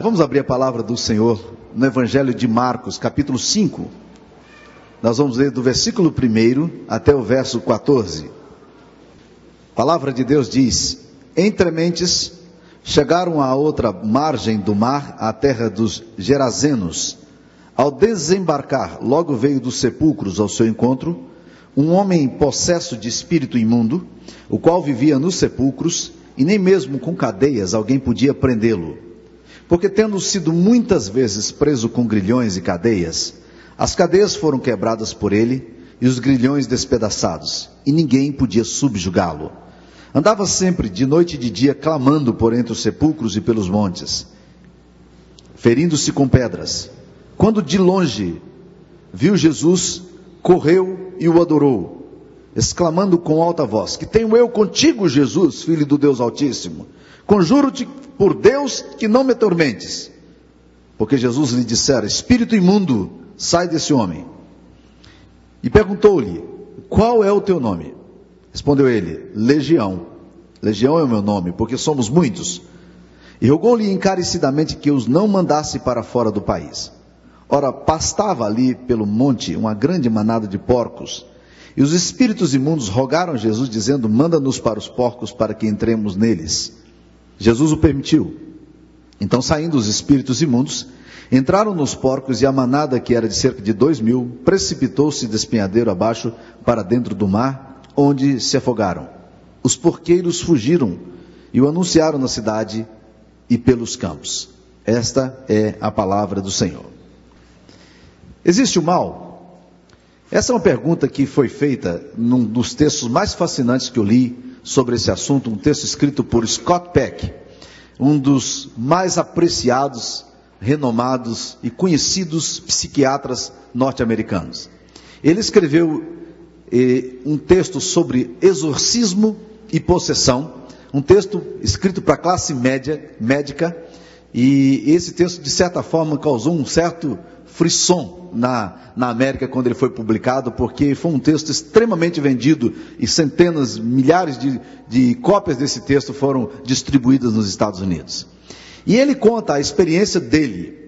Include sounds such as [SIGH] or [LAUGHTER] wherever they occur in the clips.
Vamos abrir a palavra do Senhor no Evangelho de Marcos, capítulo 5. Nós vamos ler do versículo 1 até o verso 14. A palavra de Deus diz: Entre mentes chegaram à outra margem do mar, à terra dos Gerazenos. Ao desembarcar, logo veio dos sepulcros ao seu encontro um homem possesso de espírito imundo, o qual vivia nos sepulcros, e nem mesmo com cadeias alguém podia prendê-lo. Porque, tendo sido muitas vezes preso com grilhões e cadeias, as cadeias foram quebradas por ele e os grilhões despedaçados, e ninguém podia subjugá-lo. Andava sempre, de noite e de dia, clamando por entre os sepulcros e pelos montes, ferindo-se com pedras. Quando de longe viu Jesus, correu e o adorou, exclamando com alta voz: Que tenho eu contigo, Jesus, filho do Deus Altíssimo? Conjuro-te por Deus que não me atormentes. Porque Jesus lhe dissera: Espírito imundo, sai desse homem. E perguntou-lhe: Qual é o teu nome? Respondeu ele: Legião. Legião é o meu nome, porque somos muitos. E rogou-lhe encarecidamente que os não mandasse para fora do país. Ora, pastava ali pelo monte uma grande manada de porcos. E os espíritos imundos rogaram Jesus, dizendo: Manda-nos para os porcos para que entremos neles. Jesus o permitiu. Então, saindo os espíritos imundos, entraram nos porcos e a manada, que era de cerca de dois mil, precipitou-se de espinhadeiro abaixo para dentro do mar, onde se afogaram. Os porqueiros fugiram e o anunciaram na cidade e pelos campos. Esta é a palavra do Senhor. Existe o mal? Essa é uma pergunta que foi feita num dos textos mais fascinantes que eu li sobre esse assunto, um texto escrito por Scott Peck, um dos mais apreciados, renomados e conhecidos psiquiatras norte-americanos. Ele escreveu eh, um texto sobre exorcismo e possessão, um texto escrito para a classe média, médica, e esse texto, de certa forma, causou um certo frisson na, na América quando ele foi publicado, porque foi um texto extremamente vendido e centenas, milhares de, de cópias desse texto foram distribuídas nos Estados Unidos. E ele conta a experiência dele,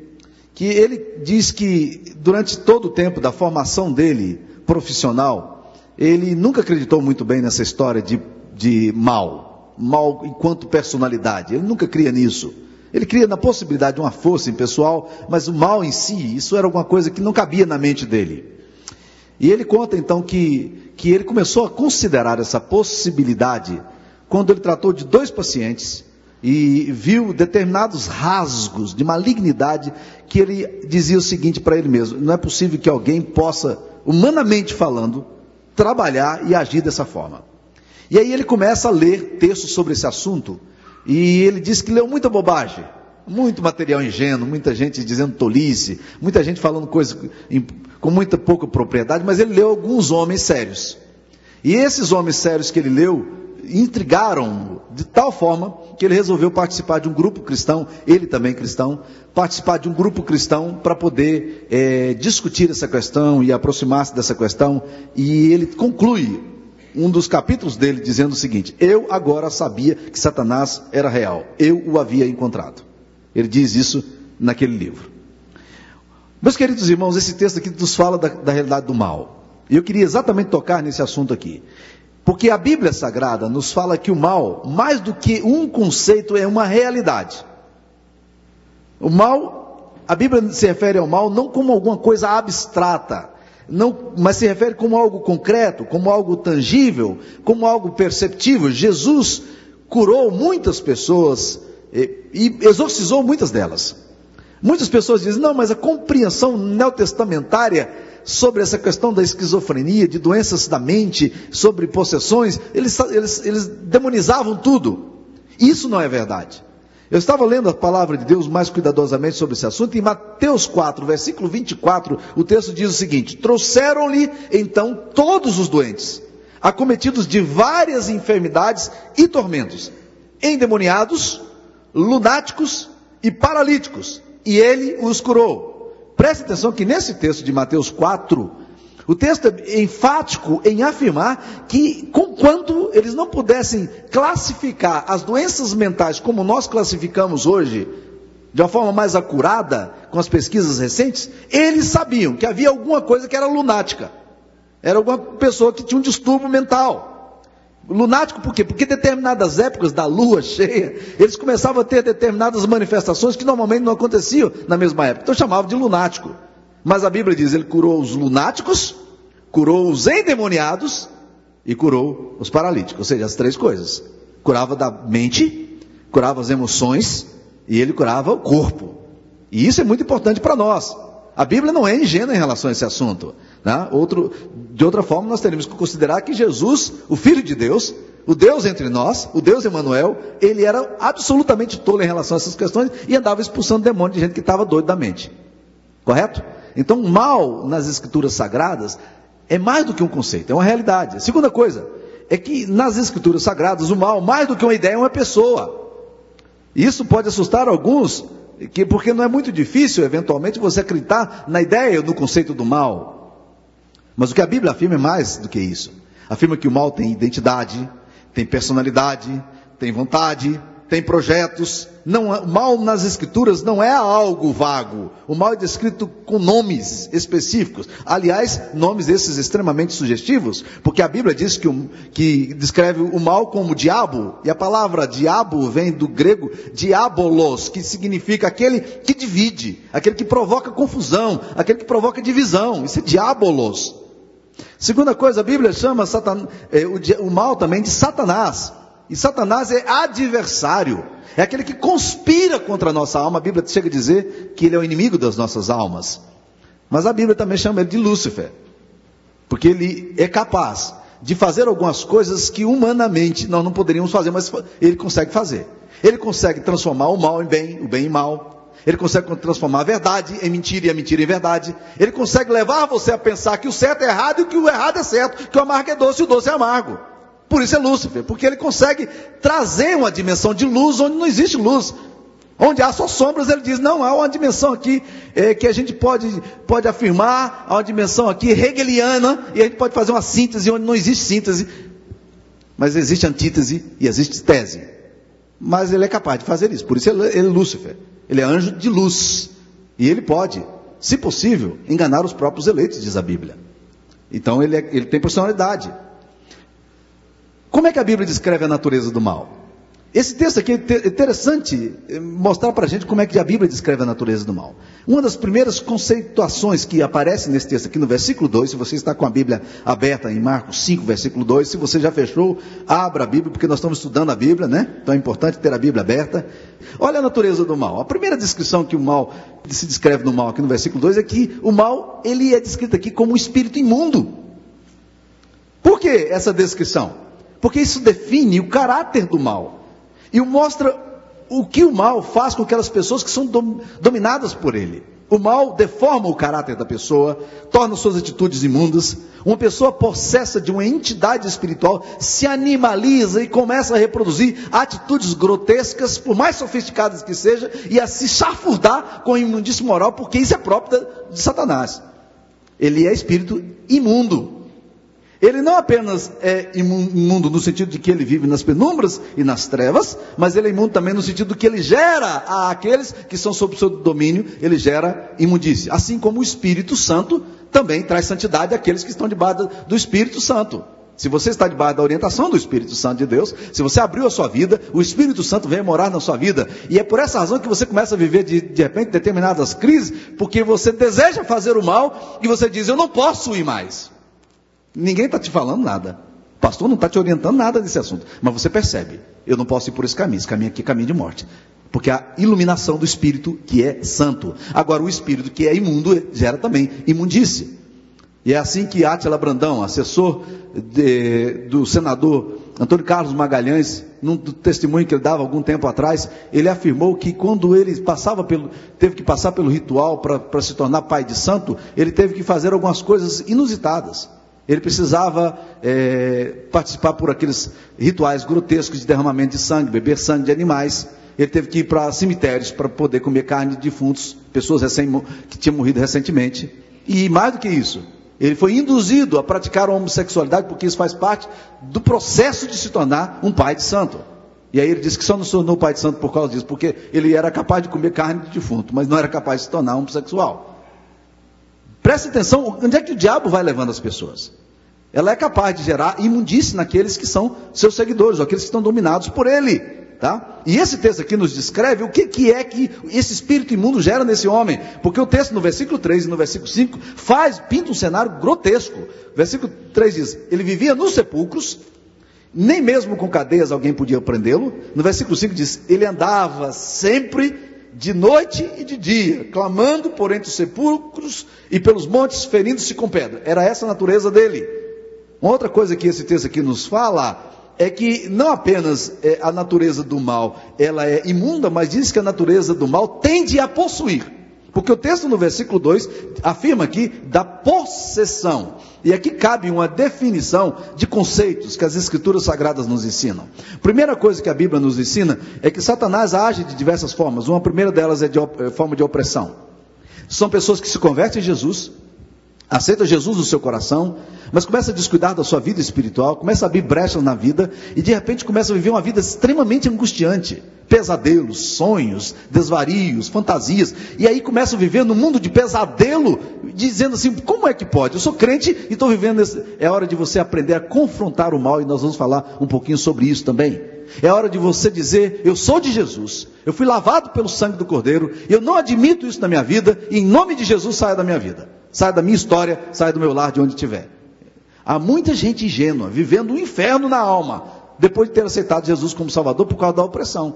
que ele diz que durante todo o tempo da formação dele profissional, ele nunca acreditou muito bem nessa história de, de mal, mal enquanto personalidade, ele nunca cria nisso. Ele cria na possibilidade de uma força impessoal, mas o mal em si, isso era alguma coisa que não cabia na mente dele. E ele conta então que, que ele começou a considerar essa possibilidade quando ele tratou de dois pacientes e viu determinados rasgos de malignidade que ele dizia o seguinte para ele mesmo: não é possível que alguém possa, humanamente falando, trabalhar e agir dessa forma. E aí ele começa a ler textos sobre esse assunto e ele disse que leu muita bobagem, muito material ingênuo, muita gente dizendo tolice, muita gente falando coisas com muita pouca propriedade, mas ele leu alguns homens sérios. E esses homens sérios que ele leu intrigaram de tal forma que ele resolveu participar de um grupo cristão, ele também cristão, participar de um grupo cristão para poder é, discutir essa questão e aproximar-se dessa questão. E ele conclui um dos capítulos dele dizendo o seguinte: Eu agora sabia que Satanás era real, eu o havia encontrado. Ele diz isso naquele livro. Meus queridos irmãos, esse texto aqui nos fala da, da realidade do mal. E eu queria exatamente tocar nesse assunto aqui. Porque a Bíblia Sagrada nos fala que o mal, mais do que um conceito, é uma realidade. O mal, a Bíblia se refere ao mal não como alguma coisa abstrata, não, mas se refere como algo concreto, como algo tangível, como algo perceptível. Jesus curou muitas pessoas e, e exorcizou muitas delas. Muitas pessoas dizem, não, mas a compreensão neotestamentária sobre essa questão da esquizofrenia, de doenças da mente, sobre possessões, eles, eles, eles demonizavam tudo. Isso não é verdade. Eu estava lendo a palavra de Deus mais cuidadosamente sobre esse assunto, e em Mateus 4, versículo 24, o texto diz o seguinte: Trouxeram-lhe então todos os doentes, acometidos de várias enfermidades e tormentos, endemoniados, lunáticos e paralíticos, e ele os curou. Preste atenção que nesse texto de Mateus 4, o texto é enfático em afirmar que, conquanto eles não pudessem classificar as doenças mentais como nós classificamos hoje, de uma forma mais acurada, com as pesquisas recentes, eles sabiam que havia alguma coisa que era lunática. Era alguma pessoa que tinha um distúrbio mental. Lunático por quê? Porque determinadas épocas da lua [LAUGHS] cheia, eles começavam a ter determinadas manifestações que normalmente não aconteciam na mesma época. Então chamavam de lunático. Mas a Bíblia diz: ele curou os lunáticos, curou os endemoniados e curou os paralíticos. Ou seja, as três coisas: curava da mente, curava as emoções e ele curava o corpo. E isso é muito importante para nós. A Bíblia não é ingênua em relação a esse assunto. Né? Outro, de outra forma, nós teríamos que considerar que Jesus, o Filho de Deus, o Deus entre nós, o Deus Emanuel, ele era absolutamente tolo em relação a essas questões e andava expulsando demônios de gente que estava doido da mente. Correto? Então, mal nas escrituras sagradas é mais do que um conceito, é uma realidade. A segunda coisa é que nas escrituras sagradas o mal, mais do que uma ideia, é uma pessoa. Isso pode assustar alguns, que, porque não é muito difícil, eventualmente, você acreditar na ideia, no conceito do mal. Mas o que a Bíblia afirma é mais do que isso. Afirma que o mal tem identidade, tem personalidade, tem vontade, tem projetos. Não, o mal nas escrituras não é algo vago. O mal é descrito com nomes específicos. Aliás, nomes esses extremamente sugestivos, porque a Bíblia diz que, que descreve o mal como diabo, e a palavra diabo vem do grego diabolos, que significa aquele que divide, aquele que provoca confusão, aquele que provoca divisão. Isso é diabolos. Segunda coisa, a Bíblia chama Satan, eh, o, o mal também de Satanás. E Satanás é adversário, é aquele que conspira contra a nossa alma. A Bíblia chega a dizer que ele é o inimigo das nossas almas. Mas a Bíblia também chama ele de Lúcifer, porque ele é capaz de fazer algumas coisas que humanamente nós não poderíamos fazer, mas ele consegue fazer. Ele consegue transformar o mal em bem, o bem em mal. Ele consegue transformar a verdade em mentira e a mentira em verdade. Ele consegue levar você a pensar que o certo é errado e que o errado é certo, que o amargo é doce e o doce é amargo. Por isso é Lúcifer, porque ele consegue trazer uma dimensão de luz onde não existe luz. Onde há só sombras, ele diz: não, há uma dimensão aqui é, que a gente pode, pode afirmar, há uma dimensão aqui hegeliana, e a gente pode fazer uma síntese onde não existe síntese, mas existe antítese e existe tese. Mas ele é capaz de fazer isso, por isso ele, ele é Lúcifer, ele é anjo de luz, e ele pode, se possível, enganar os próprios eleitos, diz a Bíblia. Então ele, é, ele tem personalidade. Como é que a Bíblia descreve a natureza do mal? Esse texto aqui é interessante eh, mostrar para a gente como é que a Bíblia descreve a natureza do mal. Uma das primeiras conceituações que aparece nesse texto aqui no versículo 2, se você está com a Bíblia aberta em Marcos 5, versículo 2, se você já fechou, abra a Bíblia, porque nós estamos estudando a Bíblia, né? Então é importante ter a Bíblia aberta. Olha a natureza do mal. A primeira descrição que o mal se descreve no mal aqui no versículo 2 é que o mal, ele é descrito aqui como um espírito imundo. Por que essa descrição? Porque isso define o caráter do mal. E mostra o que o mal faz com aquelas pessoas que são dominadas por ele. O mal deforma o caráter da pessoa, torna suas atitudes imundas. Uma pessoa possessa de uma entidade espiritual se animaliza e começa a reproduzir atitudes grotescas, por mais sofisticadas que seja, e a se chafurdar com imundícia moral, porque isso é próprio de Satanás. Ele é espírito imundo. Ele não apenas é imundo no sentido de que ele vive nas penumbras e nas trevas, mas ele é imundo também no sentido de que ele gera a aqueles que são sob seu domínio, ele gera imundícia. Assim como o Espírito Santo também traz santidade àqueles que estão debaixo do Espírito Santo. Se você está debaixo da orientação do Espírito Santo de Deus, se você abriu a sua vida, o Espírito Santo vem morar na sua vida. E é por essa razão que você começa a viver de, de repente determinadas crises, porque você deseja fazer o mal e você diz: Eu não posso ir mais. Ninguém está te falando nada. Pastor não está te orientando nada desse assunto. Mas você percebe, eu não posso ir por esse caminho. Esse caminho aqui é caminho de morte. Porque a iluminação do Espírito que é santo. Agora, o Espírito que é imundo gera também imundície. E é assim que Átila Brandão, assessor de, do senador Antônio Carlos Magalhães, num testemunho que ele dava algum tempo atrás, ele afirmou que quando ele passava pelo, teve que passar pelo ritual para se tornar pai de santo, ele teve que fazer algumas coisas inusitadas. Ele precisava é, participar por aqueles rituais grotescos de derramamento de sangue, beber sangue de animais. Ele teve que ir para cemitérios para poder comer carne de defuntos, pessoas recém, que tinham morrido recentemente. E mais do que isso, ele foi induzido a praticar a homossexualidade, porque isso faz parte do processo de se tornar um pai de santo. E aí ele disse que só não se tornou pai de santo por causa disso, porque ele era capaz de comer carne de defunto, mas não era capaz de se tornar homossexual. Preste atenção, onde é que o diabo vai levando as pessoas? Ela é capaz de gerar imundície naqueles que são seus seguidores, aqueles que estão dominados por ele. Tá? E esse texto aqui nos descreve o que, que é que esse espírito imundo gera nesse homem. Porque o texto no versículo 3 e no versículo 5 faz, pinta um cenário grotesco. O versículo 3 diz: Ele vivia nos sepulcros, nem mesmo com cadeias alguém podia prendê-lo. No versículo 5 diz: Ele andava sempre de noite e de dia, clamando por entre os sepulcros e pelos montes, ferindo-se com pedra. Era essa a natureza dele. Uma outra coisa que esse texto aqui nos fala é que não apenas é, a natureza do mal ela é imunda, mas diz que a natureza do mal tende a possuir. Porque o texto no versículo 2 afirma aqui da possessão. E aqui cabe uma definição de conceitos que as escrituras sagradas nos ensinam. Primeira coisa que a Bíblia nos ensina é que Satanás age de diversas formas. Uma primeira delas é de é forma de opressão. São pessoas que se convertem em Jesus, aceita Jesus no seu coração, mas começa a descuidar da sua vida espiritual, começa a abrir brechas na vida e de repente começa a viver uma vida extremamente angustiante. Pesadelos, sonhos, desvarios, fantasias. E aí começa a viver no mundo de pesadelo, dizendo assim: como é que pode? Eu sou crente e estou vivendo. Esse... É hora de você aprender a confrontar o mal e nós vamos falar um pouquinho sobre isso também. É hora de você dizer: Eu sou de Jesus, eu fui lavado pelo sangue do Cordeiro, eu não admito isso na minha vida, e em nome de Jesus saia da minha vida. Saia da minha história, saia do meu lar, de onde estiver. Há muita gente ingênua, vivendo um inferno na alma, depois de ter aceitado Jesus como Salvador por causa da opressão.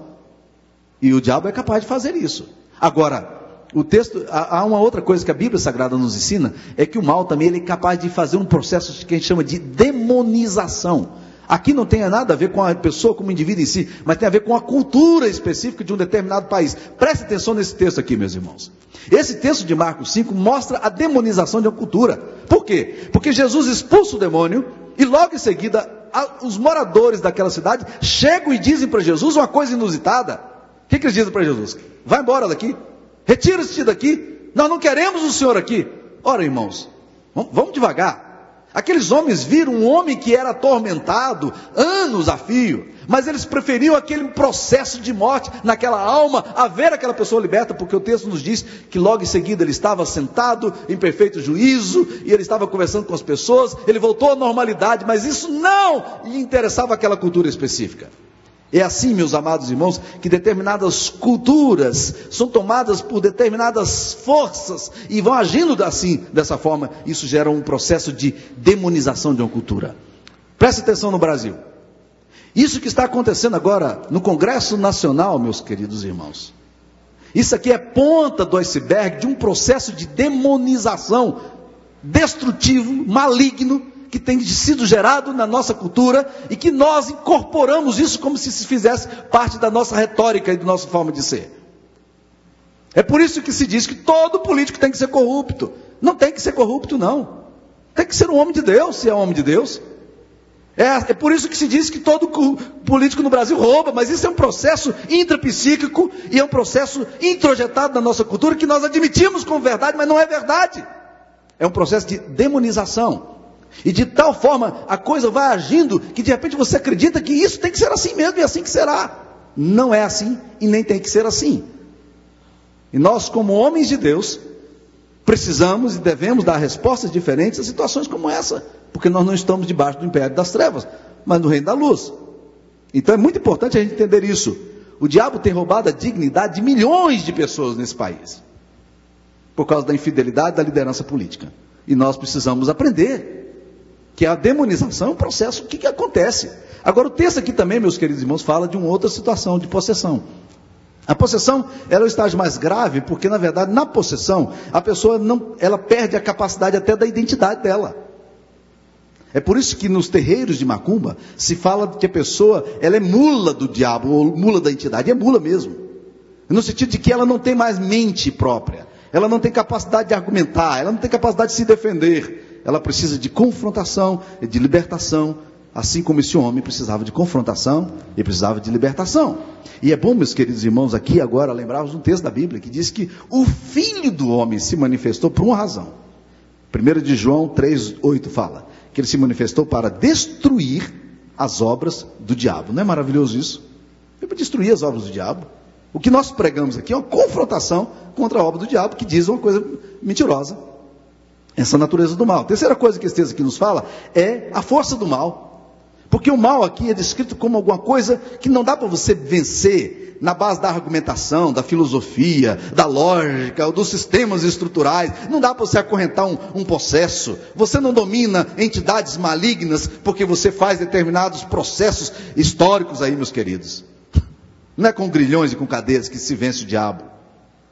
E o diabo é capaz de fazer isso. Agora, o texto, há uma outra coisa que a Bíblia Sagrada nos ensina, é que o mal também ele é capaz de fazer um processo que a gente chama de demonização. Aqui não tem nada a ver com a pessoa como indivíduo em si, mas tem a ver com a cultura específica de um determinado país. Preste atenção nesse texto aqui, meus irmãos. Esse texto de Marcos 5 mostra a demonização de uma cultura. Por quê? Porque Jesus expulsa o demônio e logo em seguida os moradores daquela cidade chegam e dizem para Jesus uma coisa inusitada. O que, que eles dizem para Jesus? Vai embora daqui, retira-se daqui, nós não queremos o Senhor aqui. Ora, irmãos, vamos devagar. Aqueles homens viram um homem que era atormentado anos a fio, mas eles preferiam aquele processo de morte naquela alma a ver aquela pessoa liberta, porque o texto nos diz que logo em seguida ele estava sentado em perfeito juízo e ele estava conversando com as pessoas, ele voltou à normalidade, mas isso não lhe interessava aquela cultura específica. É assim, meus amados irmãos, que determinadas culturas são tomadas por determinadas forças e vão agindo assim, dessa forma. Isso gera um processo de demonização de uma cultura. Preste atenção no Brasil. Isso que está acontecendo agora no Congresso Nacional, meus queridos irmãos. Isso aqui é ponta do iceberg de um processo de demonização destrutivo, maligno, que tem sido gerado na nossa cultura e que nós incorporamos isso como se se fizesse parte da nossa retórica e da nossa forma de ser. É por isso que se diz que todo político tem que ser corrupto. Não tem que ser corrupto, não. Tem que ser um homem de Deus, se é um homem de Deus. É, é por isso que se diz que todo político no Brasil rouba, mas isso é um processo intrapsíquico e é um processo introjetado na nossa cultura que nós admitimos como verdade, mas não é verdade. É um processo de demonização. E de tal forma a coisa vai agindo que de repente você acredita que isso tem que ser assim mesmo e é assim que será. Não é assim e nem tem que ser assim. E nós, como homens de Deus, precisamos e devemos dar respostas diferentes a situações como essa, porque nós não estamos debaixo do império das trevas, mas no reino da luz. Então é muito importante a gente entender isso. O diabo tem roubado a dignidade de milhões de pessoas nesse país, por causa da infidelidade da liderança política. E nós precisamos aprender que a demonização é um processo que, que acontece. Agora, o texto aqui também, meus queridos irmãos, fala de uma outra situação de possessão. A possessão é o estágio mais grave, porque na verdade, na possessão, a pessoa não, ela perde a capacidade até da identidade dela. É por isso que nos terreiros de macumba se fala que a pessoa ela é mula do diabo, ou mula da entidade, é mula mesmo. No sentido de que ela não tem mais mente própria, ela não tem capacidade de argumentar, ela não tem capacidade de se defender ela precisa de confrontação e de libertação, assim como esse homem precisava de confrontação e precisava de libertação. E é bom, meus queridos irmãos, aqui agora lembrarmos um texto da Bíblia que diz que o Filho do Homem se manifestou por uma razão. 1 de João 3,8 fala que ele se manifestou para destruir as obras do diabo. Não é maravilhoso isso? Veio para destruir as obras do diabo. O que nós pregamos aqui é uma confrontação contra a obra do diabo, que diz uma coisa mentirosa. Essa natureza do mal. Terceira coisa que esse texto aqui nos fala é a força do mal. Porque o mal aqui é descrito como alguma coisa que não dá para você vencer na base da argumentação, da filosofia, da lógica, dos sistemas estruturais. Não dá para você acorrentar um, um processo. Você não domina entidades malignas porque você faz determinados processos históricos aí, meus queridos. Não é com grilhões e com cadeias que se vence o diabo.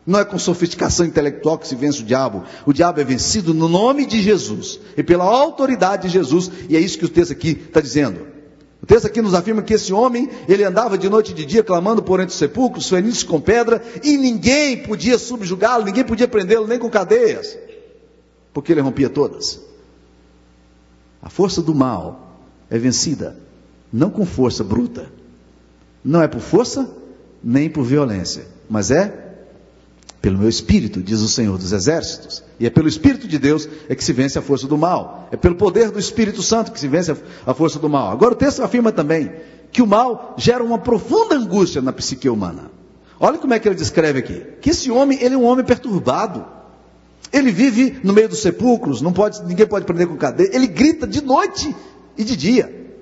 Não é com sofisticação intelectual que se vence o diabo. O diabo é vencido no nome de Jesus e pela autoridade de Jesus. E é isso que o texto aqui está dizendo. O texto aqui nos afirma que esse homem, ele andava de noite e de dia clamando por entre os sepulcros, ferindo com pedra, e ninguém podia subjugá-lo, ninguém podia prendê-lo, nem com cadeias, porque ele rompia todas. A força do mal é vencida, não com força bruta, não é por força, nem por violência, mas é pelo meu espírito, diz o Senhor dos Exércitos. E é pelo Espírito de Deus é que se vence a força do mal. É pelo poder do Espírito Santo que se vence a força do mal. Agora o texto afirma também que o mal gera uma profunda angústia na psique humana. Olha como é que ele descreve aqui. Que esse homem, ele é um homem perturbado. Ele vive no meio dos sepulcros, não pode, ninguém pode prender com cadeia. Ele grita de noite e de dia.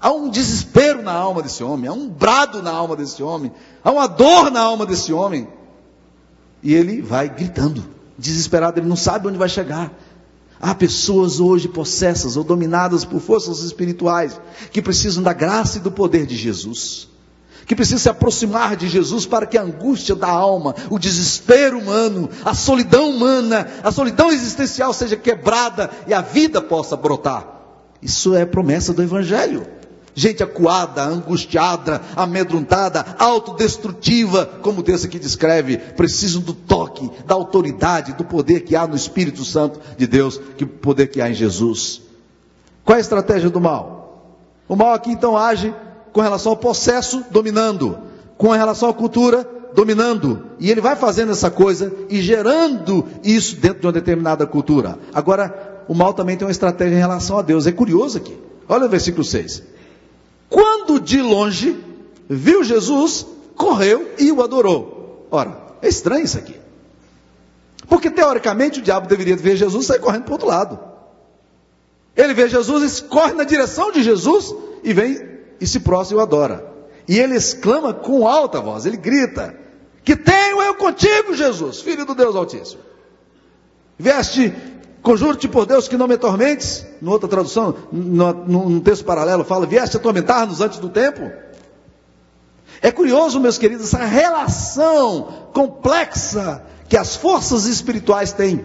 Há um desespero na alma desse homem, há um brado na alma desse homem, há uma dor na alma desse homem. E ele vai gritando, desesperado, ele não sabe onde vai chegar. Há pessoas hoje possessas ou dominadas por forças espirituais que precisam da graça e do poder de Jesus, que precisam se aproximar de Jesus para que a angústia da alma, o desespero humano, a solidão humana, a solidão existencial seja quebrada e a vida possa brotar. Isso é promessa do Evangelho gente acuada, angustiada, amedrontada, autodestrutiva, como texto aqui descreve, precisam do toque, da autoridade, do poder que há no Espírito Santo de Deus, que poder que há em Jesus. Qual é a estratégia do mal? O mal aqui então age com relação ao processo, dominando, com relação à cultura, dominando, e ele vai fazendo essa coisa e gerando isso dentro de uma determinada cultura. Agora, o mal também tem uma estratégia em relação a Deus. É curioso aqui. Olha o versículo 6. Quando de longe viu Jesus, correu e o adorou. Ora, é estranho isso aqui. Porque teoricamente o diabo deveria ver Jesus sair correndo para o outro lado. Ele vê Jesus corre na direção de Jesus e vem e se prostra e o adora. E ele exclama com alta voz, ele grita: Que tenho eu contigo, Jesus, filho do Deus Altíssimo. Veste Conjuro-te por Deus que não me atormentes. Numa outra tradução, num texto paralelo, fala: Vieste atormentar-nos antes do tempo. É curioso, meus queridos, essa relação complexa que as forças espirituais têm,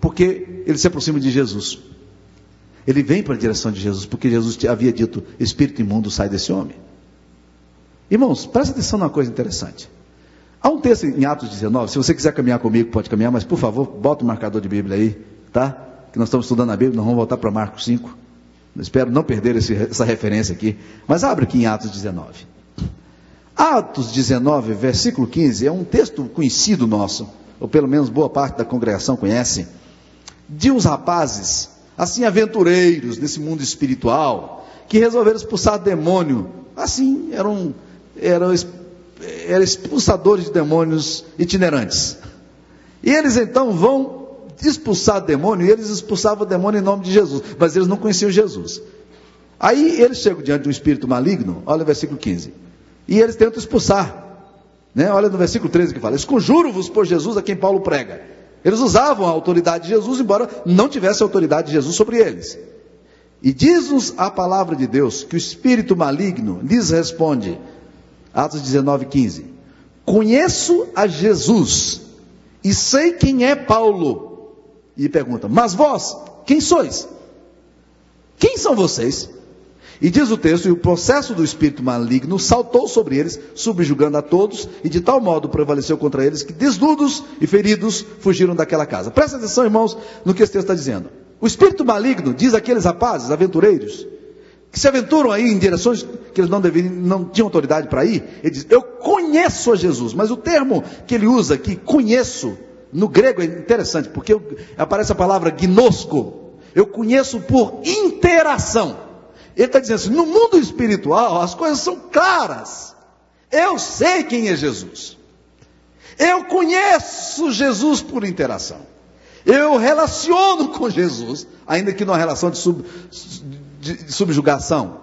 porque ele se aproxima de Jesus. Ele vem para a direção de Jesus, porque Jesus havia dito: Espírito imundo, sai desse homem. Irmãos, presta atenção numa coisa interessante. Há um texto em Atos 19, se você quiser caminhar comigo, pode caminhar, mas por favor, bota o marcador de Bíblia aí tá? Que nós estamos estudando a Bíblia, nós vamos voltar para Marcos 5. Eu espero não perder esse, essa referência aqui. Mas abre aqui em Atos 19. Atos 19, versículo 15, é um texto conhecido nosso, ou pelo menos boa parte da congregação conhece, de uns rapazes, assim aventureiros desse mundo espiritual, que resolveram expulsar demônio. Assim, eram, eram, eram expulsadores de demônios itinerantes. E eles então vão expulsar demônio, e eles expulsavam o demônio em nome de Jesus, mas eles não conheciam Jesus. Aí eles chegam diante de um espírito maligno, olha o versículo 15, e eles tentam expulsar. Né? Olha no versículo 13 que fala: Esconjuro-vos por Jesus a quem Paulo prega. Eles usavam a autoridade de Jesus, embora não tivesse a autoridade de Jesus sobre eles. E diz-nos a palavra de Deus que o espírito maligno lhes responde, Atos 19, 15: Conheço a Jesus e sei quem é Paulo e pergunta: Mas vós, quem sois? Quem são vocês? E diz o texto: E o processo do espírito maligno saltou sobre eles, subjugando a todos, e de tal modo prevaleceu contra eles que, desnudos e feridos, fugiram daquela casa. Presta atenção, irmãos, no que esse texto está dizendo. O espírito maligno, diz aqueles rapazes, aventureiros, que se aventuram aí em direções que eles não, deveriam, não tinham autoridade para ir, ele diz: Eu conheço a Jesus, mas o termo que ele usa aqui, conheço, no grego é interessante, porque aparece a palavra gnosco. Eu conheço por interação. Ele está dizendo assim: no mundo espiritual as coisas são claras. Eu sei quem é Jesus. Eu conheço Jesus por interação. Eu relaciono [LAUGHS] com Jesus, ainda que numa relação de, sub, de subjugação.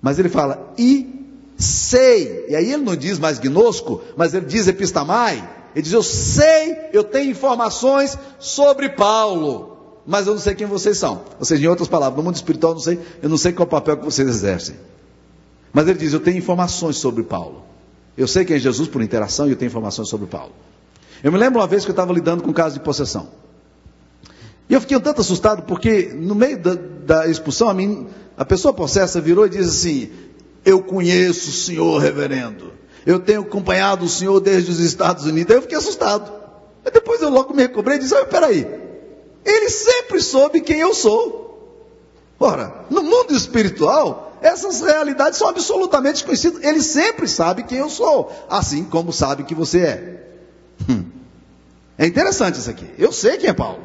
Mas ele fala, e sei. E aí ele não diz mais gnosco, mas ele diz epistamai. Ele diz, eu sei, eu tenho informações sobre Paulo, mas eu não sei quem vocês são. Ou seja, em outras palavras, no mundo espiritual eu não sei, eu não sei qual é o papel que vocês exercem. Mas ele diz, eu tenho informações sobre Paulo. Eu sei quem é Jesus por interação e eu tenho informações sobre Paulo. Eu me lembro uma vez que eu estava lidando com um caso de possessão. E eu fiquei um tanto assustado porque no meio da, da expulsão, a, mim, a pessoa possessa virou e disse assim: Eu conheço o senhor, reverendo. Eu tenho acompanhado o senhor desde os Estados Unidos. Aí eu fiquei assustado. Mas depois eu logo me recobrei e disse: Peraí, ele sempre soube quem eu sou. Ora, no mundo espiritual, essas realidades são absolutamente conhecidas. Ele sempre sabe quem eu sou, assim como sabe que você é. Hum. É interessante isso aqui. Eu sei quem é Paulo.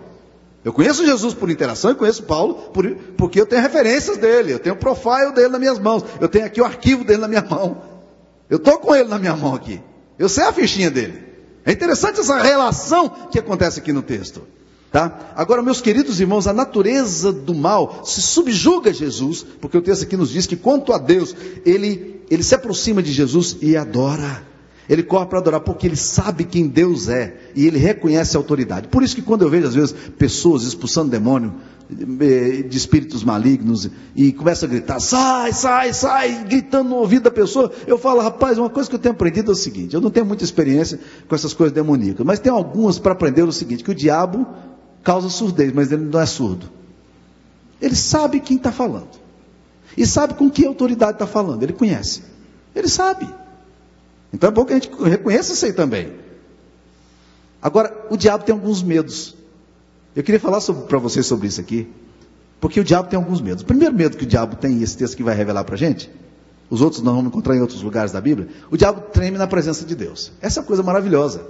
Eu conheço Jesus por interação e conheço Paulo por, porque eu tenho referências dele, eu tenho o profile dele nas minhas mãos, eu tenho aqui o arquivo dele na minha mão. Eu estou com ele na minha mão aqui. Eu sei a fichinha dele. É interessante essa relação que acontece aqui no texto. Tá? Agora, meus queridos irmãos, a natureza do mal se subjuga a Jesus, porque o texto aqui nos diz que quanto a Deus, ele, ele se aproxima de Jesus e adora. Ele corre para adorar porque ele sabe quem Deus é e ele reconhece a autoridade. Por isso que quando eu vejo às vezes pessoas expulsando demônio eh, de espíritos malignos e começa a gritar, sai, sai, sai, gritando no ouvido da pessoa, eu falo, rapaz, uma coisa que eu tenho aprendido é o seguinte, eu não tenho muita experiência com essas coisas demoníacas, mas tem algumas para aprender o seguinte, que o diabo causa surdez, mas ele não é surdo. Ele sabe quem está falando. E sabe com que autoridade está falando. Ele conhece. Ele sabe. Então é bom que a gente reconheça isso aí também. Agora, o diabo tem alguns medos. Eu queria falar para vocês sobre isso aqui. Porque o diabo tem alguns medos. O primeiro medo que o diabo tem, esse texto que vai revelar para a gente, os outros nós vamos encontrar em outros lugares da Bíblia, o diabo treme na presença de Deus. Essa é uma coisa maravilhosa.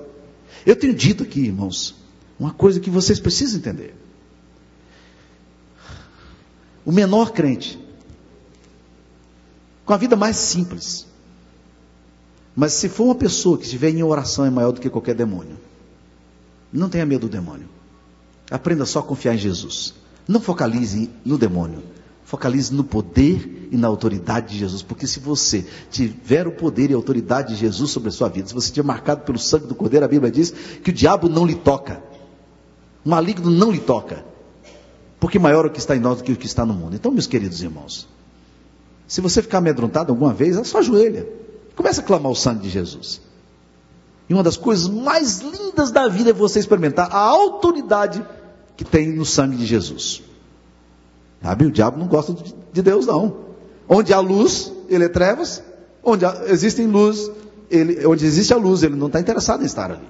Eu tenho dito aqui, irmãos, uma coisa que vocês precisam entender. O menor crente, com a vida mais simples, mas se for uma pessoa que estiver em oração é maior do que qualquer demônio. Não tenha medo do demônio. Aprenda só a confiar em Jesus. Não focalize no demônio. Focalize no poder e na autoridade de Jesus. Porque se você tiver o poder e a autoridade de Jesus sobre a sua vida, se você estiver marcado pelo sangue do Cordeiro, a Bíblia diz que o diabo não lhe toca. O maligno não lhe toca. Porque maior é o que está em nós do que o que está no mundo. Então, meus queridos irmãos, se você ficar amedrontado alguma vez, é só ajoelha. Começa a clamar o sangue de Jesus. E uma das coisas mais lindas da vida é você experimentar a autoridade que tem no sangue de Jesus. Sabe? O diabo não gosta de Deus, não. Onde há luz, ele é trevas. Onde existem luz, ele, onde existe a luz, ele não está interessado em estar ali.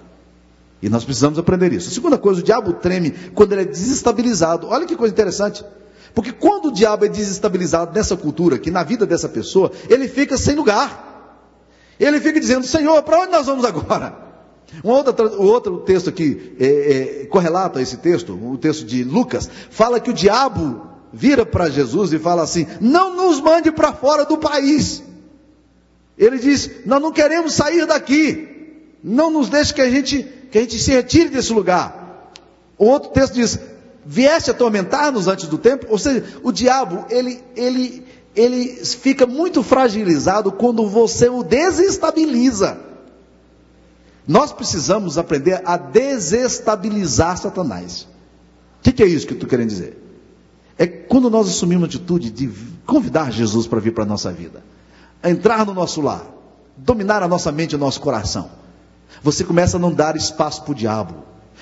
E nós precisamos aprender isso. A segunda coisa, o diabo treme quando ele é desestabilizado. Olha que coisa interessante. Porque quando o diabo é desestabilizado nessa cultura, que na vida dessa pessoa, ele fica sem lugar. Ele fica dizendo: Senhor, para onde nós vamos agora? Um outro, outro texto aqui, é, é, correlato a esse texto, o texto de Lucas, fala que o diabo vira para Jesus e fala assim: Não nos mande para fora do país. Ele diz: Nós não queremos sair daqui. Não nos deixe que a gente, que a gente se retire desse lugar. O outro texto diz: Vieste atormentar-nos antes do tempo. Ou seja, o diabo, ele, ele, ele fica muito fragilizado quando você o desestabiliza. Nós precisamos aprender a desestabilizar Satanás. O que, que, é isso que eu estou querendo dizer? É quando nós assumimos a atitude de convidar Jesus para vir para a nossa vida, entrar no nosso lar, dominar a nossa mente e o nosso coração. Você começa a não dar espaço para o diabo.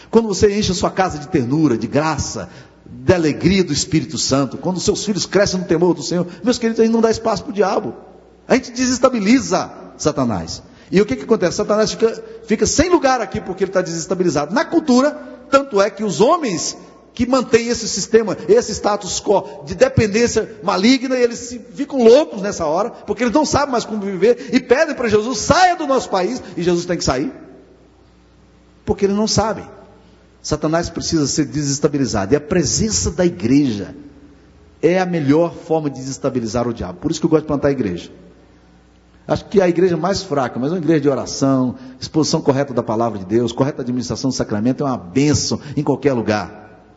Quando você enche a sua casa de ternura, de graça, da alegria do Espírito Santo, quando seus filhos crescem no temor do Senhor, meus queridos, aí não dá espaço para o diabo. A gente desestabiliza Satanás. E o que, que acontece? Satanás fica, fica sem lugar aqui porque ele está desestabilizado. Na cultura, tanto é que os homens que mantêm esse sistema, esse status quo de dependência maligna, eles ficam loucos nessa hora, porque eles não sabem mais como viver e pedem para Jesus, saia do nosso país, e Jesus tem que sair. Porque eles não sabem. Satanás precisa ser desestabilizado. E a presença da igreja é a melhor forma de desestabilizar o diabo. Por isso que eu gosto de plantar a igreja. Acho que a igreja mais fraca, mas uma igreja de oração, exposição correta da palavra de Deus, correta administração do sacramento é uma bênção em qualquer lugar.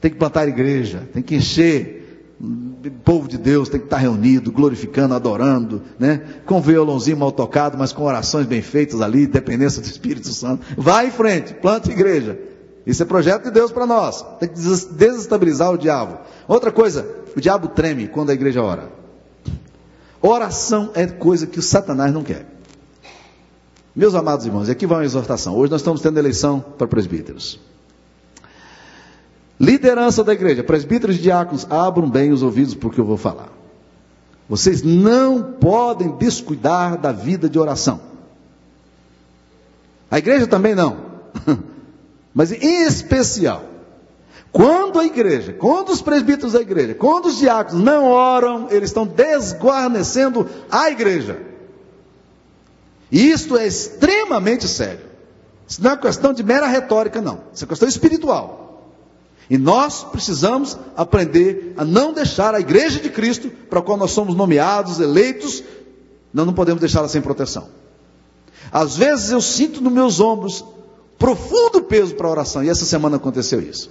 Tem que plantar igreja, tem que encher o povo de Deus, tem que estar reunido, glorificando, adorando, né? Com violãozinho mal tocado, mas com orações bem feitas ali, dependência do Espírito Santo. Vai em frente, planta igreja. Isso é projeto de Deus para nós. Tem que desestabilizar o diabo. Outra coisa, o diabo treme quando a igreja ora. Oração é coisa que o Satanás não quer. Meus amados irmãos, aqui vai uma exortação. Hoje nós estamos tendo eleição para presbíteros. Liderança da igreja, presbíteros e diáconos, abram bem os ouvidos o que eu vou falar. Vocês não podem descuidar da vida de oração. A igreja também não. [LAUGHS] Mas em especial, quando a igreja, quando os presbíteros da igreja, quando os diáconos não oram, eles estão desguarnecendo a igreja. E isto é extremamente sério. Isso não é questão de mera retórica, não. Isso é questão espiritual. E nós precisamos aprender a não deixar a igreja de Cristo, para a qual nós somos nomeados, eleitos, nós não podemos deixá-la sem proteção. Às vezes eu sinto nos meus ombros profundo peso para a oração, e essa semana aconteceu isso.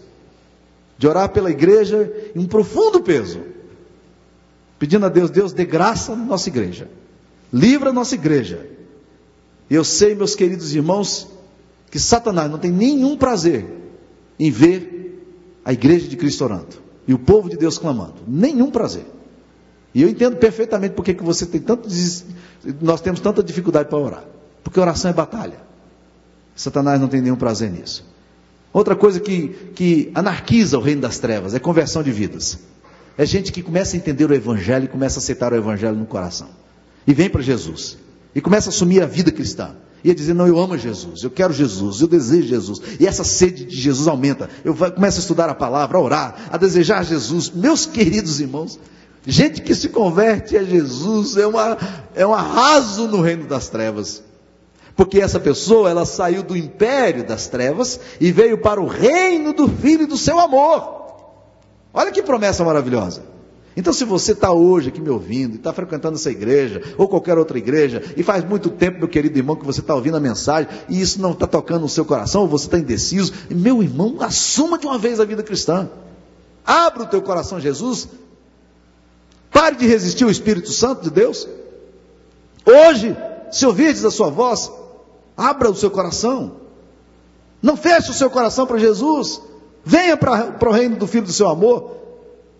De orar pela igreja em um profundo peso, pedindo a Deus, Deus dê graça na nossa igreja, livra a nossa igreja. E eu sei, meus queridos irmãos, que Satanás não tem nenhum prazer em ver a igreja de Cristo orando. E o povo de Deus clamando, nenhum prazer. E eu entendo perfeitamente porque que você tem tanto, nós temos tanta dificuldade para orar, porque oração é batalha. Satanás não tem nenhum prazer nisso. Outra coisa que, que anarquiza o reino das trevas é conversão de vidas. É gente que começa a entender o Evangelho e começa a aceitar o Evangelho no coração. E vem para Jesus. E começa a assumir a vida cristã. E a dizer, não, eu amo Jesus, eu quero Jesus, eu desejo Jesus. E essa sede de Jesus aumenta. Eu começo a estudar a palavra, a orar, a desejar Jesus. Meus queridos irmãos, gente que se converte a Jesus é, uma, é um arraso no reino das trevas. Porque essa pessoa, ela saiu do império das trevas e veio para o reino do Filho e do seu amor. Olha que promessa maravilhosa. Então, se você está hoje aqui me ouvindo, e está frequentando essa igreja, ou qualquer outra igreja, e faz muito tempo, meu querido irmão, que você está ouvindo a mensagem, e isso não está tocando no seu coração, ou você está indeciso, meu irmão, assuma de uma vez a vida cristã. Abra o teu coração, Jesus. Pare de resistir ao Espírito Santo de Deus. Hoje, se ouvirdes a sua voz, Abra o seu coração. Não feche o seu coração para Jesus. Venha para o reino do Filho do seu amor.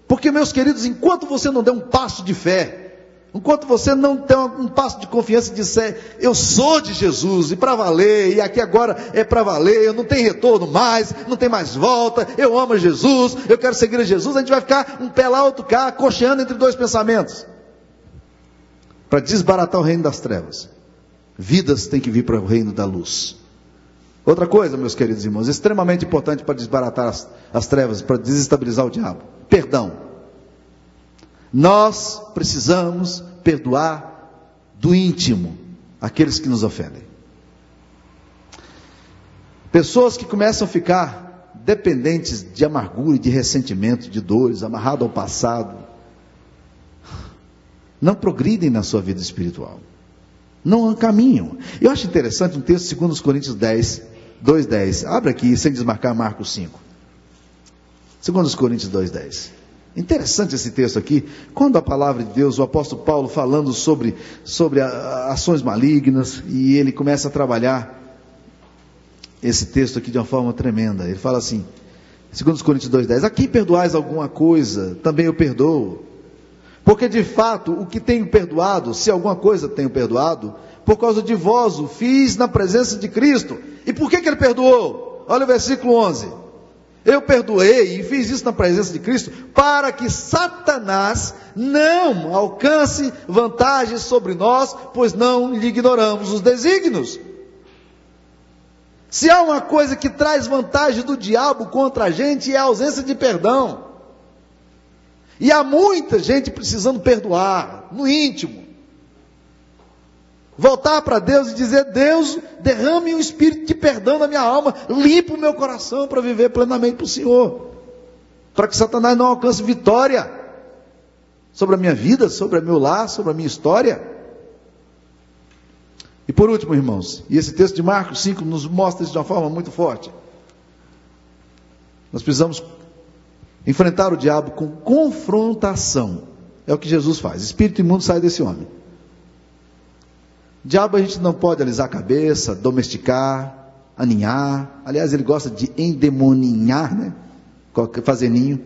Porque, meus queridos, enquanto você não der um passo de fé, enquanto você não der um passo de confiança e disser, eu sou de Jesus, e para valer, e aqui agora é para valer, eu não tenho retorno mais, não tem mais volta, eu amo Jesus, eu quero seguir a Jesus, a gente vai ficar um pé lá, outro cá, cocheando entre dois pensamentos. Para desbaratar o reino das trevas. Vidas têm que vir para o reino da luz. Outra coisa, meus queridos irmãos, extremamente importante para desbaratar as, as trevas, para desestabilizar o diabo: perdão. Nós precisamos perdoar do íntimo aqueles que nos ofendem. Pessoas que começam a ficar dependentes de amargura e de ressentimento, de dores, amarrado ao passado, não progridem na sua vida espiritual não caminham. Eu acho interessante um texto, segundo os Coríntios 10, 2,10. Abre aqui, sem desmarcar Marcos 5. Segundo os Coríntios 2,10. Interessante esse texto aqui, quando a palavra de Deus, o apóstolo Paulo falando sobre, sobre ações malignas, e ele começa a trabalhar esse texto aqui de uma forma tremenda. Ele fala assim, segundo os Coríntios 2,10, aqui perdoais alguma coisa, também eu perdoo. Porque de fato, o que tenho perdoado, se alguma coisa tenho perdoado, por causa de vós o fiz na presença de Cristo. E por que, que ele perdoou? Olha o versículo 11. Eu perdoei e fiz isso na presença de Cristo para que Satanás não alcance vantagens sobre nós, pois não lhe ignoramos os desígnios. Se há uma coisa que traz vantagem do diabo contra a gente é a ausência de perdão. E há muita gente precisando perdoar, no íntimo. Voltar para Deus e dizer: Deus, derrame um espírito de perdão na minha alma, limpa o meu coração para viver plenamente para o Senhor. Para que Satanás não alcance vitória sobre a minha vida, sobre o meu lar, sobre a minha história. E por último, irmãos, e esse texto de Marcos 5 nos mostra isso de uma forma muito forte. Nós precisamos enfrentar o diabo com confrontação. É o que Jesus faz. Espírito imundo sai desse homem. Diabo a gente não pode alisar a cabeça, domesticar, aninhar. Aliás, ele gosta de endemoninhar, né? Fazer ninho.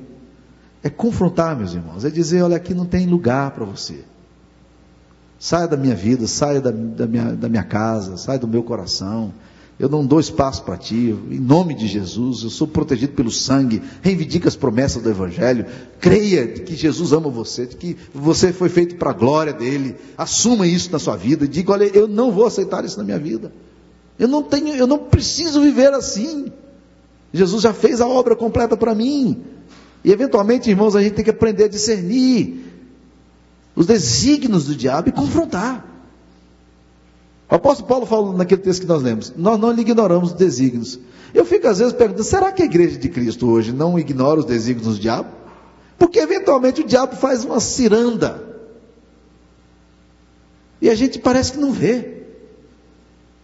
É confrontar, meus irmãos. É dizer: olha, aqui não tem lugar para você. Saia da minha vida, saia da, da, minha, da minha casa, saia do meu coração. Eu não dou espaço para ti. Em nome de Jesus, eu sou protegido pelo sangue. Reivindica as promessas do Evangelho. Creia que Jesus ama você, que você foi feito para a glória dele. Assuma isso na sua vida. Diga: olha, eu não vou aceitar isso na minha vida. Eu não tenho, eu não preciso viver assim. Jesus já fez a obra completa para mim. E eventualmente, irmãos, a gente tem que aprender a discernir os desígnios do diabo e confrontar. O apóstolo Paulo fala naquele texto que nós lemos: nós não ignoramos os desígnios. Eu fico às vezes perguntando: será que a igreja de Cristo hoje não ignora os desígnios do diabo? Porque eventualmente o diabo faz uma ciranda. E a gente parece que não vê.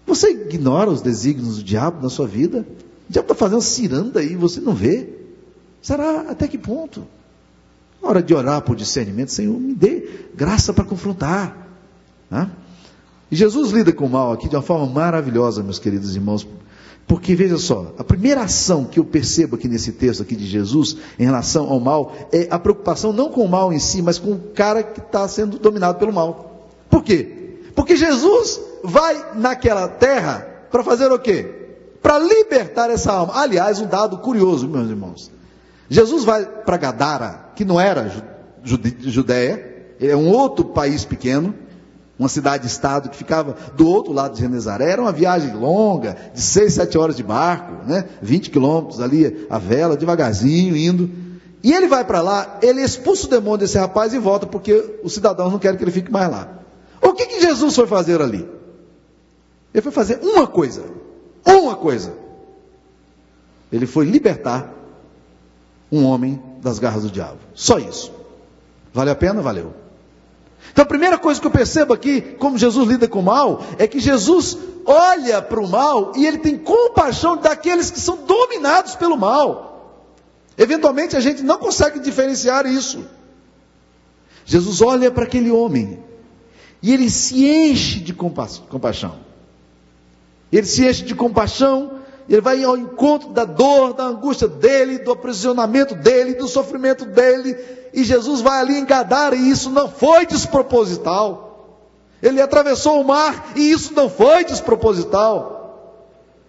Você ignora os desígnios do diabo na sua vida? O diabo está fazendo ciranda aí, você não vê. Será até que ponto? Hora de orar por discernimento, Senhor, me dê graça para confrontar. Né? E Jesus lida com o mal aqui de uma forma maravilhosa, meus queridos irmãos. Porque veja só, a primeira ação que eu percebo aqui nesse texto aqui de Jesus em relação ao mal é a preocupação não com o mal em si, mas com o cara que está sendo dominado pelo mal. Por quê? Porque Jesus vai naquela terra para fazer o quê? Para libertar essa alma. Aliás, um dado curioso, meus irmãos. Jesus vai para Gadara, que não era Judéia, é um outro país pequeno, uma cidade-estado que ficava do outro lado de Genezaré. Era uma viagem longa, de seis, sete horas de barco, né? 20 quilômetros ali, a vela, devagarzinho, indo. E ele vai para lá, ele expulsa o demônio desse rapaz e volta, porque os cidadãos não querem que ele fique mais lá. O que, que Jesus foi fazer ali? Ele foi fazer uma coisa. Uma coisa. Ele foi libertar um homem das garras do diabo. Só isso. Vale a pena? Valeu. Então a primeira coisa que eu percebo aqui, como Jesus lida com o mal, é que Jesus olha para o mal e ele tem compaixão daqueles que são dominados pelo mal. Eventualmente a gente não consegue diferenciar isso. Jesus olha para aquele homem e ele se enche de compaixão. Ele se enche de compaixão ele vai ao encontro da dor, da angústia dele, do aprisionamento dele, do sofrimento dele. E Jesus vai ali em Gadara e isso não foi desproposital. Ele atravessou o mar e isso não foi desproposital.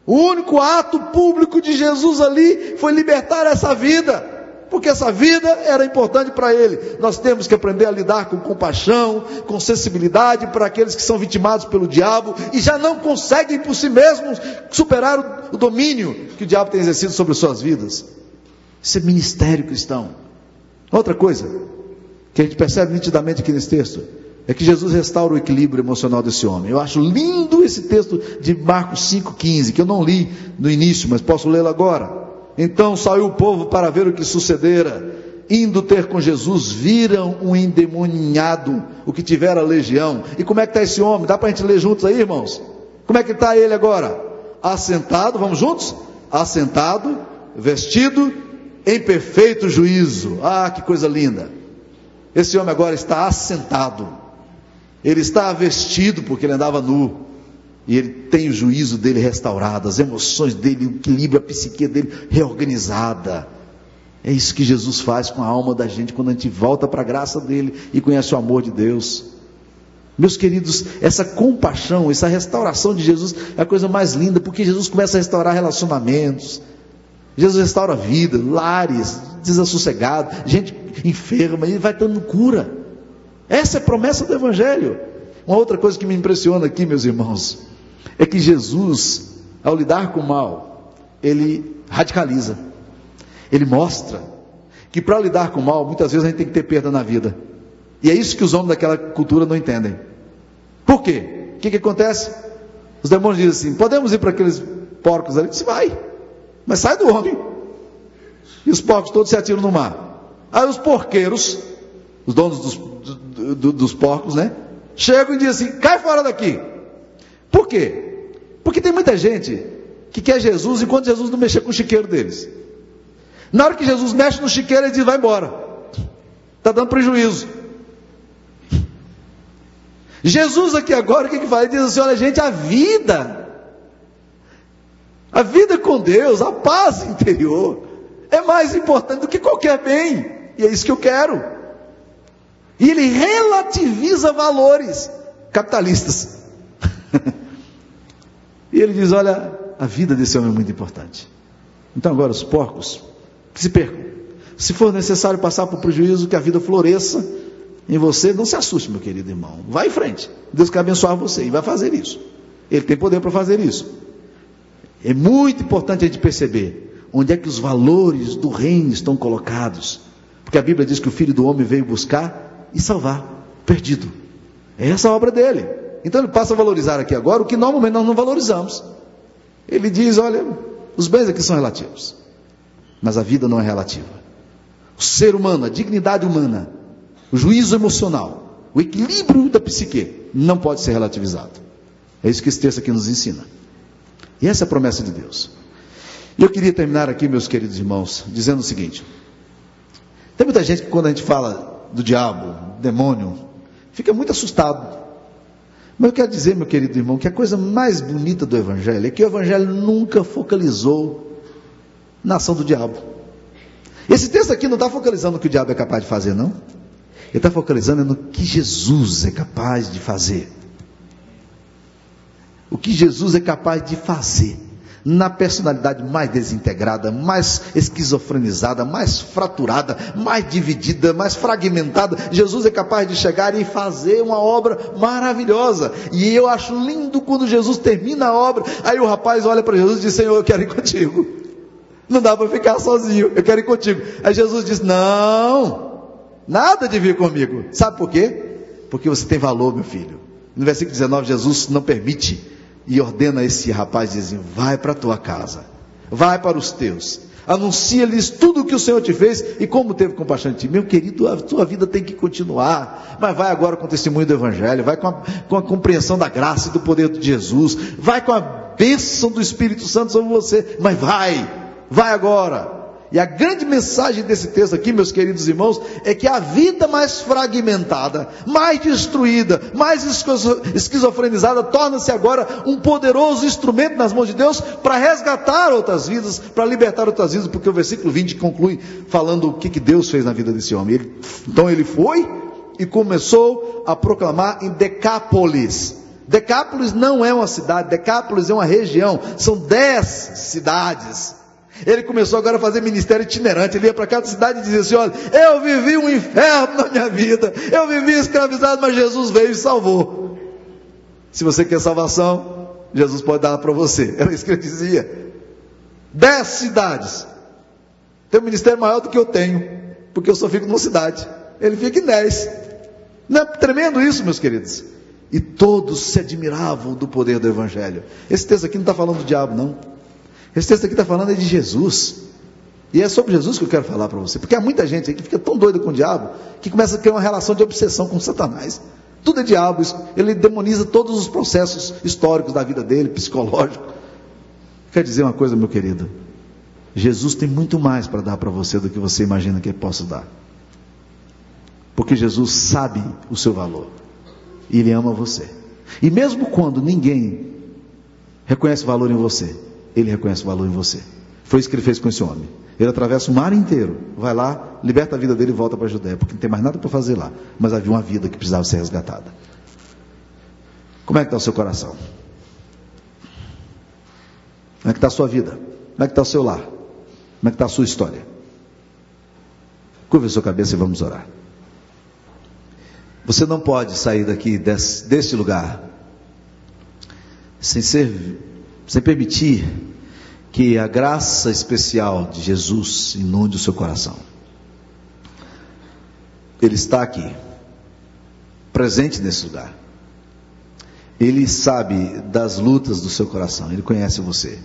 O único ato público de Jesus ali foi libertar essa vida porque essa vida era importante para ele. Nós temos que aprender a lidar com compaixão, com sensibilidade para aqueles que são vitimados pelo diabo e já não conseguem por si mesmos superar o, domínio que o diabo tem exercido sobre suas vidas. Isso é ministério cristão. Outra coisa que a gente percebe nitidamente aqui nesse texto é que Jesus restaura o equilíbrio emocional desse homem. Eu acho lindo esse texto de Marcos 5,15, que eu não li no início, mas posso lê-lo agora. Então saiu o povo para ver o que sucedera. Indo ter com Jesus, viram um endemoniado, o que tivera legião. E como é que está esse homem? Dá para a gente ler juntos aí, irmãos? Como é que está ele agora? Assentado, vamos juntos? Assentado, vestido, em perfeito juízo. Ah, que coisa linda. Esse homem agora está assentado. Ele está vestido porque ele andava nu e ele tem o juízo dele restaurado, as emoções dele, o equilíbrio, a psique dele reorganizada. É isso que Jesus faz com a alma da gente quando a gente volta para a graça dele e conhece o amor de Deus. Meus queridos, essa compaixão, essa restauração de Jesus é a coisa mais linda, porque Jesus começa a restaurar relacionamentos. Jesus restaura vida, lares, desassossegado, gente enferma, e vai dando cura. Essa é a promessa do Evangelho. Uma outra coisa que me impressiona aqui, meus irmãos, é que Jesus, ao lidar com o mal, ele radicaliza. Ele mostra que para lidar com o mal, muitas vezes a gente tem que ter perda na vida. E é isso que os homens daquela cultura não entendem. Por quê? O que, que acontece? Os demônios dizem assim: podemos ir para aqueles porcos ali? Diz, vai, mas sai do homem. E os porcos todos se atiram no mar. Aí os porqueiros, os donos dos, dos porcos, né? Chegam e dizem assim: cai fora daqui. Por quê? Porque tem muita gente que quer Jesus enquanto Jesus não mexer com o chiqueiro deles. Na hora que Jesus mexe no chiqueiro, ele diz: vai embora. Está dando prejuízo. Jesus aqui agora, o que, que faz? Ele diz assim: olha, gente, a vida, a vida com Deus, a paz interior, é mais importante do que qualquer bem. E é isso que eu quero. E ele relativiza valores capitalistas. E ele diz: olha, a vida desse homem é muito importante. Então agora os porcos que se percam. Se for necessário passar por prejuízo, que a vida floresça em você, não se assuste, meu querido irmão. Vá em frente. Deus quer abençoar você e vai fazer isso. Ele tem poder para fazer isso. É muito importante a gente perceber onde é que os valores do reino estão colocados. Porque a Bíblia diz que o Filho do Homem veio buscar e salvar perdido. É essa a obra dele. Então ele passa a valorizar aqui agora o que normalmente nós não valorizamos. Ele diz: olha, os bens aqui são relativos, mas a vida não é relativa. O ser humano, a dignidade humana, o juízo emocional, o equilíbrio da psique não pode ser relativizado. É isso que esse texto aqui nos ensina. E essa é a promessa de Deus. E eu queria terminar aqui, meus queridos irmãos, dizendo o seguinte: tem muita gente que quando a gente fala do diabo, demônio, fica muito assustado. Mas eu quero dizer, meu querido irmão, que a coisa mais bonita do Evangelho é que o Evangelho nunca focalizou na ação do diabo. Esse texto aqui não está focalizando no que o diabo é capaz de fazer, não. Ele está focalizando no que Jesus é capaz de fazer. O que Jesus é capaz de fazer na personalidade mais desintegrada, mais esquizofrenizada, mais fraturada, mais dividida, mais fragmentada, Jesus é capaz de chegar e fazer uma obra maravilhosa. E eu acho lindo quando Jesus termina a obra, aí o rapaz olha para Jesus e diz: Senhor, eu quero ir contigo. Não dá para ficar sozinho, eu quero ir contigo. Aí Jesus diz: Não, nada de vir comigo. Sabe por quê? Porque você tem valor, meu filho. No versículo 19, Jesus não permite e ordena a esse rapaz, dizendo: Vai para a tua casa, vai para os teus, anuncia-lhes tudo o que o Senhor te fez e como teve compaixão de ti. Meu querido, a tua vida tem que continuar, mas vai agora com o testemunho do Evangelho, vai com a, com a compreensão da graça e do poder de Jesus, vai com a bênção do Espírito Santo sobre você, mas vai, vai agora. E a grande mensagem desse texto aqui, meus queridos irmãos, é que a vida mais fragmentada, mais destruída, mais esquizofrenizada, torna-se agora um poderoso instrumento nas mãos de Deus para resgatar outras vidas, para libertar outras vidas, porque o versículo 20 conclui falando o que, Deus fez na vida desse homem. Então ele foi e começou a proclamar em Decápolis. Decápolis não é uma cidade, Decápolis é uma região, são dez cidades. Ele começou agora a fazer ministério itinerante. Ele ia para cada cidade e dizia assim: Olha, eu vivi um inferno na minha vida, eu vivi escravizado, mas Jesus veio e salvou. Se você quer salvação, Jesus pode dar para você. [LAUGHS] Era isso que ele dizia. Dez cidades. Tem um ministério maior do que eu tenho, porque eu só fico numa cidade. Ele fica em dez. Não é tremendo isso, meus queridos? E todos se admiravam do poder do Evangelho. Esse texto aqui não está falando do diabo, não. Esse texto aqui está falando é de Jesus. E é sobre Jesus que eu quero falar para você. Porque há muita gente que fica tão doida com o diabo que começa a criar uma relação de obsessão com Satanás. Tudo é diabo, ele demoniza todos os processos históricos da vida dele, psicológico. Quer dizer uma coisa, meu querido? Jesus tem muito mais para dar para você do que você imagina que ele possa dar. Porque Jesus sabe o seu valor. E ele ama você. E mesmo quando ninguém reconhece valor em você, ele reconhece o valor em você. Foi isso que ele fez com esse homem. Ele atravessa o mar inteiro, vai lá, liberta a vida dele e volta para a Judéia, porque não tem mais nada para fazer lá. Mas havia uma vida que precisava ser resgatada. Como é que está o seu coração? Como é que está a sua vida? Como é que está o seu lar? Como é que está a sua história? Curva a sua cabeça e vamos orar. Você não pode sair daqui desse, lugar sem ser sem permitir que a graça especial de Jesus inunde o seu coração. Ele está aqui, presente nesse lugar. Ele sabe das lutas do seu coração, ele conhece você.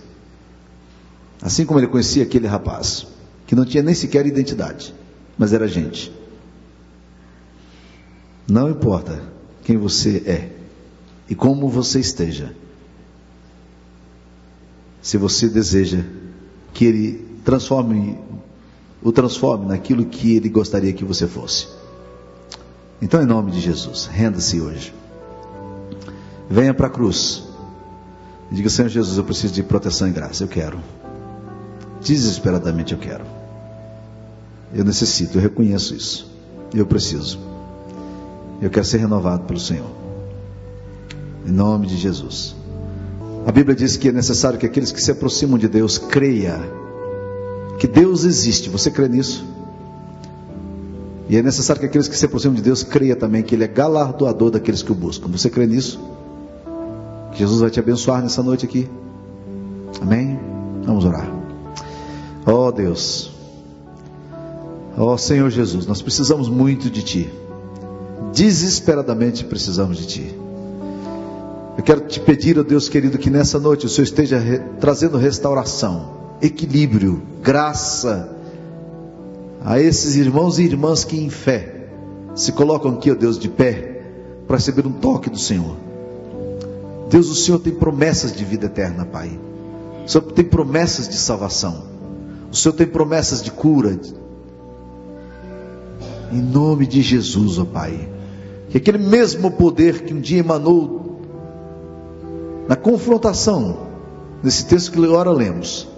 Assim como ele conhecia aquele rapaz, que não tinha nem sequer identidade, mas era gente. Não importa quem você é e como você esteja, se você deseja que Ele transforme, o transforme naquilo que Ele gostaria que você fosse. Então, em nome de Jesus, renda-se hoje. Venha para a cruz. Diga, Senhor Jesus, eu preciso de proteção e graça. Eu quero. Desesperadamente eu quero. Eu necessito, eu reconheço isso. Eu preciso. Eu quero ser renovado pelo Senhor. Em nome de Jesus. A Bíblia diz que é necessário que aqueles que se aproximam de Deus creia que Deus existe. Você crê nisso? E é necessário que aqueles que se aproximam de Deus creia também que Ele é galardoador daqueles que o buscam. Você crê nisso? Que Jesus vai te abençoar nessa noite aqui. Amém? Vamos orar. Oh, Deus. Oh, Senhor Jesus, nós precisamos muito de Ti. Desesperadamente precisamos de Ti. Eu quero te pedir, ó Deus querido, que nessa noite o Senhor esteja re trazendo restauração, equilíbrio, graça a esses irmãos e irmãs que em fé se colocam aqui, ó Deus, de pé, para receber um toque do Senhor. Deus, o Senhor tem promessas de vida eterna, Pai. O Senhor tem promessas de salvação. O Senhor tem promessas de cura. Em nome de Jesus, ó Pai. Que aquele mesmo poder que um dia emanou na confrontação, nesse texto que agora lemos,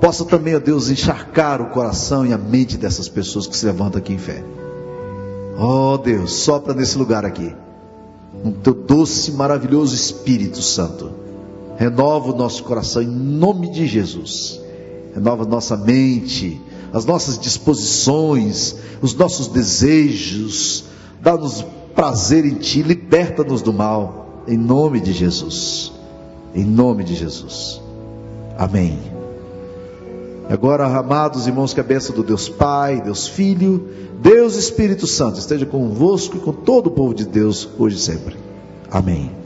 possa também, ó Deus, encharcar o coração e a mente dessas pessoas que se levantam aqui em fé. Ó Deus, sopra nesse lugar aqui no teu doce, maravilhoso Espírito Santo. Renova o nosso coração em nome de Jesus. Renova nossa mente, as nossas disposições, os nossos desejos. Dá-nos prazer em Ti, liberta-nos do mal, em nome de Jesus. Em nome de Jesus. Amém. Agora, amados irmãos, que a bênção do Deus Pai, Deus Filho, Deus Espírito Santo esteja convosco e com todo o povo de Deus, hoje e sempre. Amém.